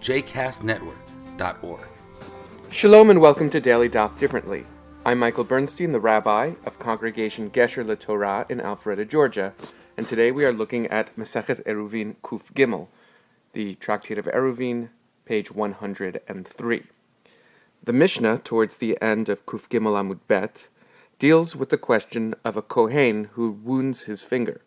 jcastnetwork.org. Shalom and welcome to Daily Daf Differently. I'm Michael Bernstein, the rabbi of Congregation Gesher LaTorah in Alpharetta, Georgia, and today we are looking at Masechet Eruvin Kuf Gimel, the Tractate of Eruvin, page 103. The Mishnah, towards the end of Kuf Gimel Amud Bet, deals with the question of a Kohen who wounds his finger.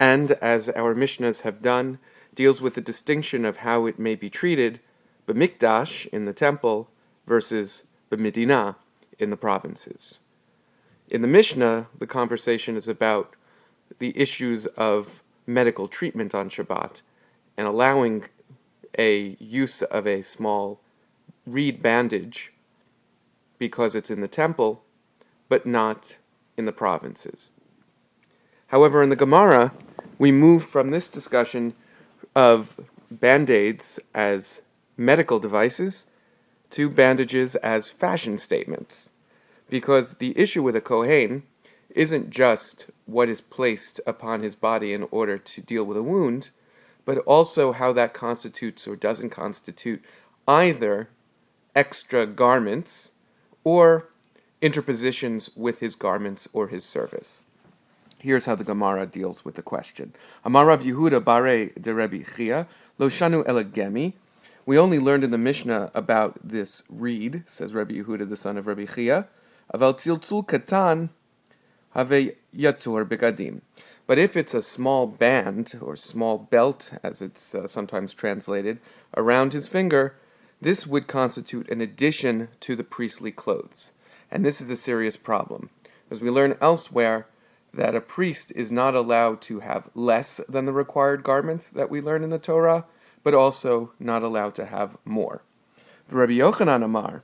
And, as our Mishnahs have done, deals with the distinction of how it may be treated, b'mikdash in the temple versus b'medina in the provinces. In the Mishnah, the conversation is about the issues of medical treatment on Shabbat and allowing a use of a small reed bandage because it's in the temple, but not in the provinces. However, in the Gemara, we move from this discussion of band aids as medical devices to bandages as fashion statements. Because the issue with a Kohen isn't just what is placed upon his body in order to deal with a wound, but also how that constitutes or doesn't constitute either extra garments or interpositions with his garments or his service. Here's how the Gemara deals with the question. Amarav Yehuda bare de Rebbe Chia, lo shanu elegemi. We only learned in the Mishnah about this reed, says Rebbe Yehuda, the son of Rebbe Chia. Aval tziltzul katan have yitur begadim. But if it's a small band or small belt, as it's uh, sometimes translated, around his finger, this would constitute an addition to the priestly clothes. And this is a serious problem. As we learn elsewhere, that a priest is not allowed to have less than the required garments that we learn in the Torah, but also not allowed to have more. The Rabbi Yochanan Amar,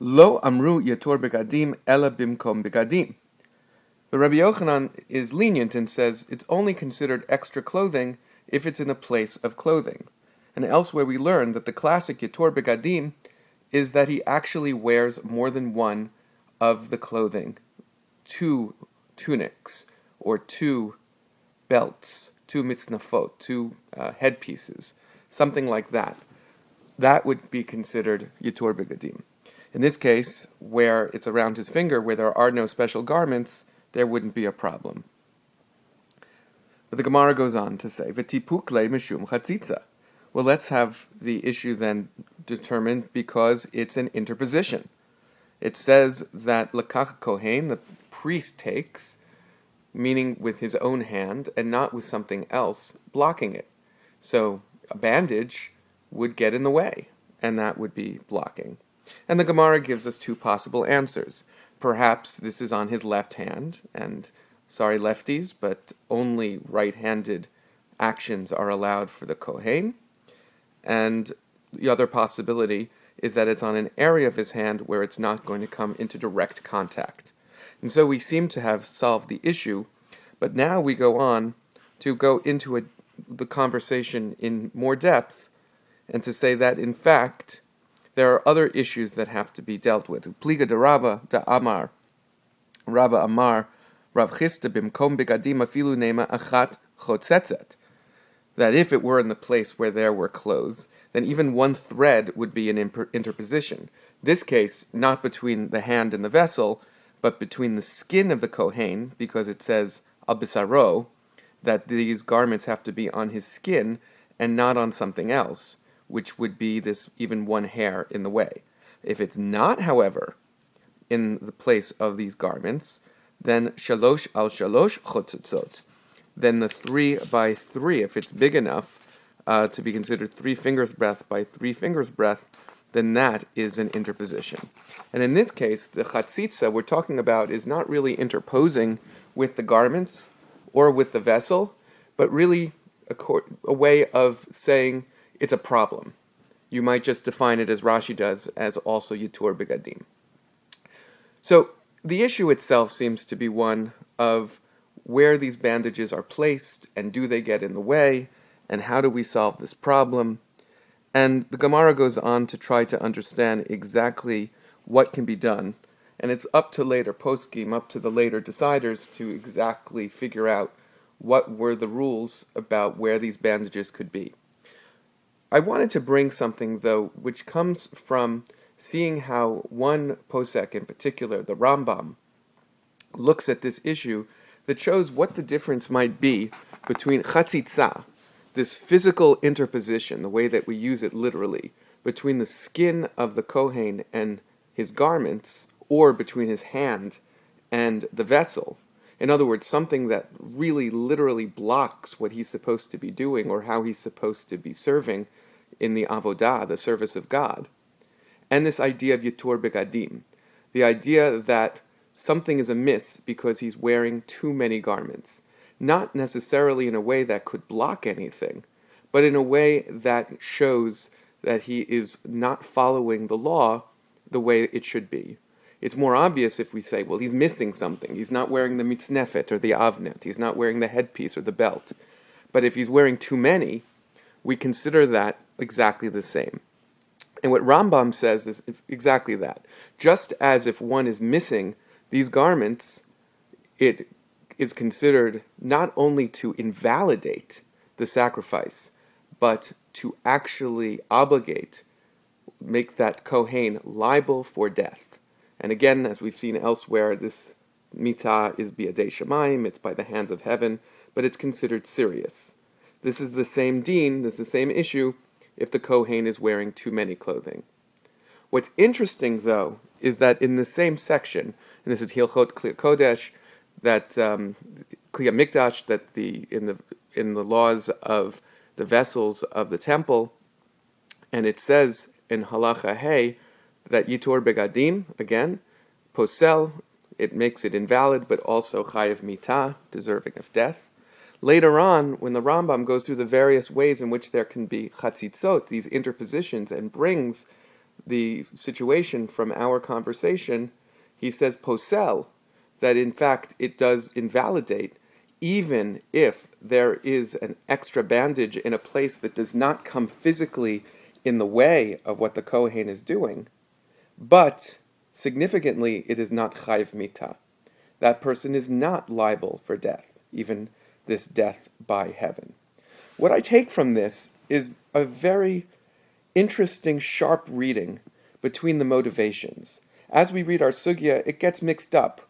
Lo amru yitur begadim ela bimkom begadim. The Rabbi Yochanan is lenient and says it's only considered extra clothing if it's in a place of clothing. And elsewhere we learn that the classic yitur begadim is that he actually wears more than one of the clothing two tunics or two belts, two mitznafot, two uh, headpieces, something like that. That would be considered yitur begadim. In this case, where it's around his finger, where there are no special garments, there wouldn't be a problem. But the Gemara goes on to say, "V'tipukle mishum chatzitza." Well, let's have the issue then determined because it's an interposition. It says that lakach kohen, the priest takes, meaning with his own hand and not with something else blocking it. So a bandage would get in the way, and that would be blocking. And the Gemara gives us two possible answers. Perhaps this is on his left hand, and sorry, lefties, but only right handed actions are allowed for the Kohen. And the other possibility is that it's on an area of his hand where it's not going to come into direct contact. And so we seem to have solved the issue, but now we go on to go into a, the conversation in more depth and to say that, in fact, there are other issues that have to be dealt with. Pliga de Rabba de Amar, Rabba Amar, Rav Chisda bimkom begadim afilu nema achat chotzetzet. That if it were in the place where there were clothes, then even one thread would be an interposition. This case, not between the hand and the vessel, but between the skin of the Kohen, because it says abisaro, that these garments have to be on his skin and not on something else, which would be this even one hair in the way. If it's not, however, in the place of these garments, then shalosh al shalosh chotzutzot. Then the three by three, if it's big enough uh, to be considered three fingers breadth by three fingers breadth, then that is an interposition. And in this case, the chatzitza we're talking about is not really interposing with the garments or with the vessel, but really a, a way of saying it's a problem. You might just define it as Rashi does as also Yitur Begadim. So the issue itself seems to be one of where these bandages are placed and do they get in the way and how do we solve this problem. And the Gemara goes on to try to understand exactly what can be done. And it's up to later poskim, up to the later deciders to exactly figure out what were the rules about where these bandages could be. I wanted to bring something, though, which comes from seeing how one posek in particular, the Rambam, looks at this issue that shows what the difference might be between chatzitza, this physical interposition, the way that we use it literally, between the skin of the Kohen and his garments, or between his hand and the vessel. In other words, something that really literally blocks what he's supposed to be doing or how he's supposed to be serving in the avodah, the service of God. And this idea of yitur begadim, the idea that something is amiss because he's wearing too many garments. Not necessarily in a way that could block anything, but in a way that shows that he is not following the law the way it should be. It's more obvious if we say, well, he's missing something. He's not wearing the mitznefet or the avnet. He's not wearing the headpiece or the belt. But if he's wearing too many, we consider that exactly the same. And what Rambam says is exactly that. Just as if one is missing these garments, it is considered not only to invalidate the sacrifice, but to actually obligate, make that Kohen liable for death. And again, as we've seen elsewhere, this mitah is biadei shemaim, it's by the hands of heaven, but it's considered serious. This is the same deen, this is the same issue if the Kohen is wearing too many clothing. What's interesting, though, is that in the same section, and this is Hilchot Kodesh, that um, Mikdash, that the in the in the laws of the vessels of the temple, and it says in Halacha Hey that Yitur Begadim again, Posel, it makes it invalid, but also Chayev Mita, deserving of death. Later on, when the Rambam goes through the various ways in which there can be chatzitzot, these interpositions, and brings the situation from our conversation, he says posel, that in fact it does invalidate, even if there is an extra bandage in a place that does not come physically in the way of what the Kohen is doing, but significantly it is not chayv mita. That person is not liable for death, even this death by heaven. What I take from this is a very interesting, sharp reading between the motivations as we read our sugya, it gets mixed up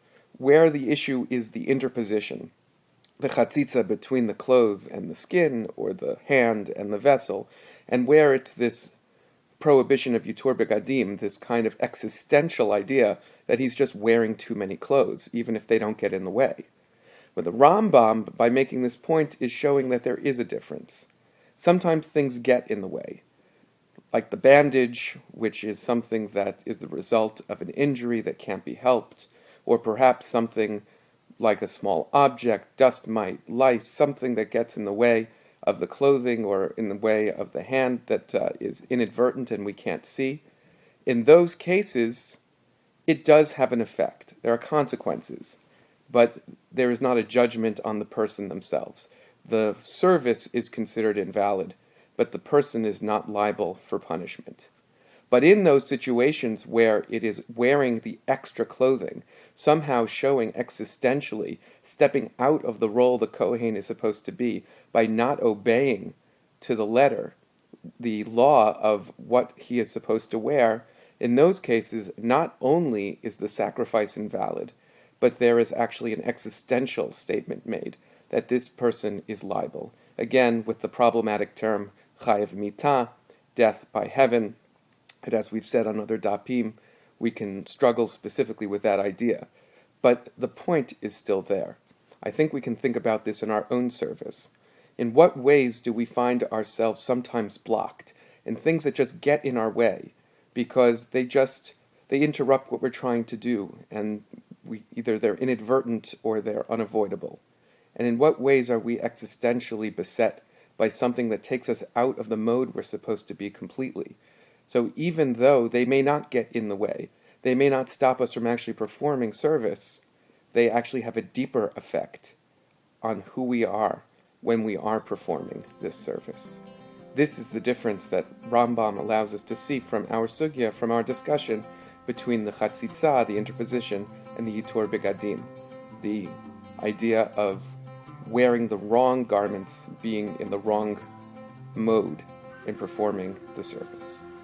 where the issue is the interposition, the chatzitza between the clothes and the skin, or the hand and the vessel, and where it's this prohibition of yitur begadim, this kind of existential idea that he's just wearing too many clothes, even if they don't get in the way. But the Rambam, by making this point, is showing that there is a difference. Sometimes things get in the way like the bandage, which is something that is the result of an injury that can't be helped, or perhaps something like a small object, dust mite, lice, something that gets in the way of the clothing or in the way of the hand that uh, is inadvertent and we can't see. In those cases, it does have an effect. There are consequences, but there is not a judgment on the person themselves. The service is considered invalid but the person is not liable for punishment. But in those situations where it is wearing the extra clothing, somehow showing existentially, stepping out of the role the Kohen is supposed to be by not obeying to the letter the law of what he is supposed to wear, in those cases, not only is the sacrifice invalid, but there is actually an existential statement made that this person is liable. Again, with the problematic term chayev mita, death by heaven. And as we've said on other dapim, we can struggle specifically with that idea. But the point is still there. I think we can think about this in our own service. In what ways do we find ourselves sometimes blocked in things that just get in our way because they just they interrupt what we're trying to do and we either they're inadvertent or they're unavoidable. And in what ways are we existentially beset by something that takes us out of the mode we're supposed to be completely. So even though they may not get in the way, they may not stop us from actually performing service, they actually have a deeper effect on who we are when we are performing this service. This is the difference that Rambam allows us to see from our sugya, from our discussion between the chatzitza, the interposition, and the yitur begadim, the idea of wearing the wrong garments, being in the wrong mode in performing the service.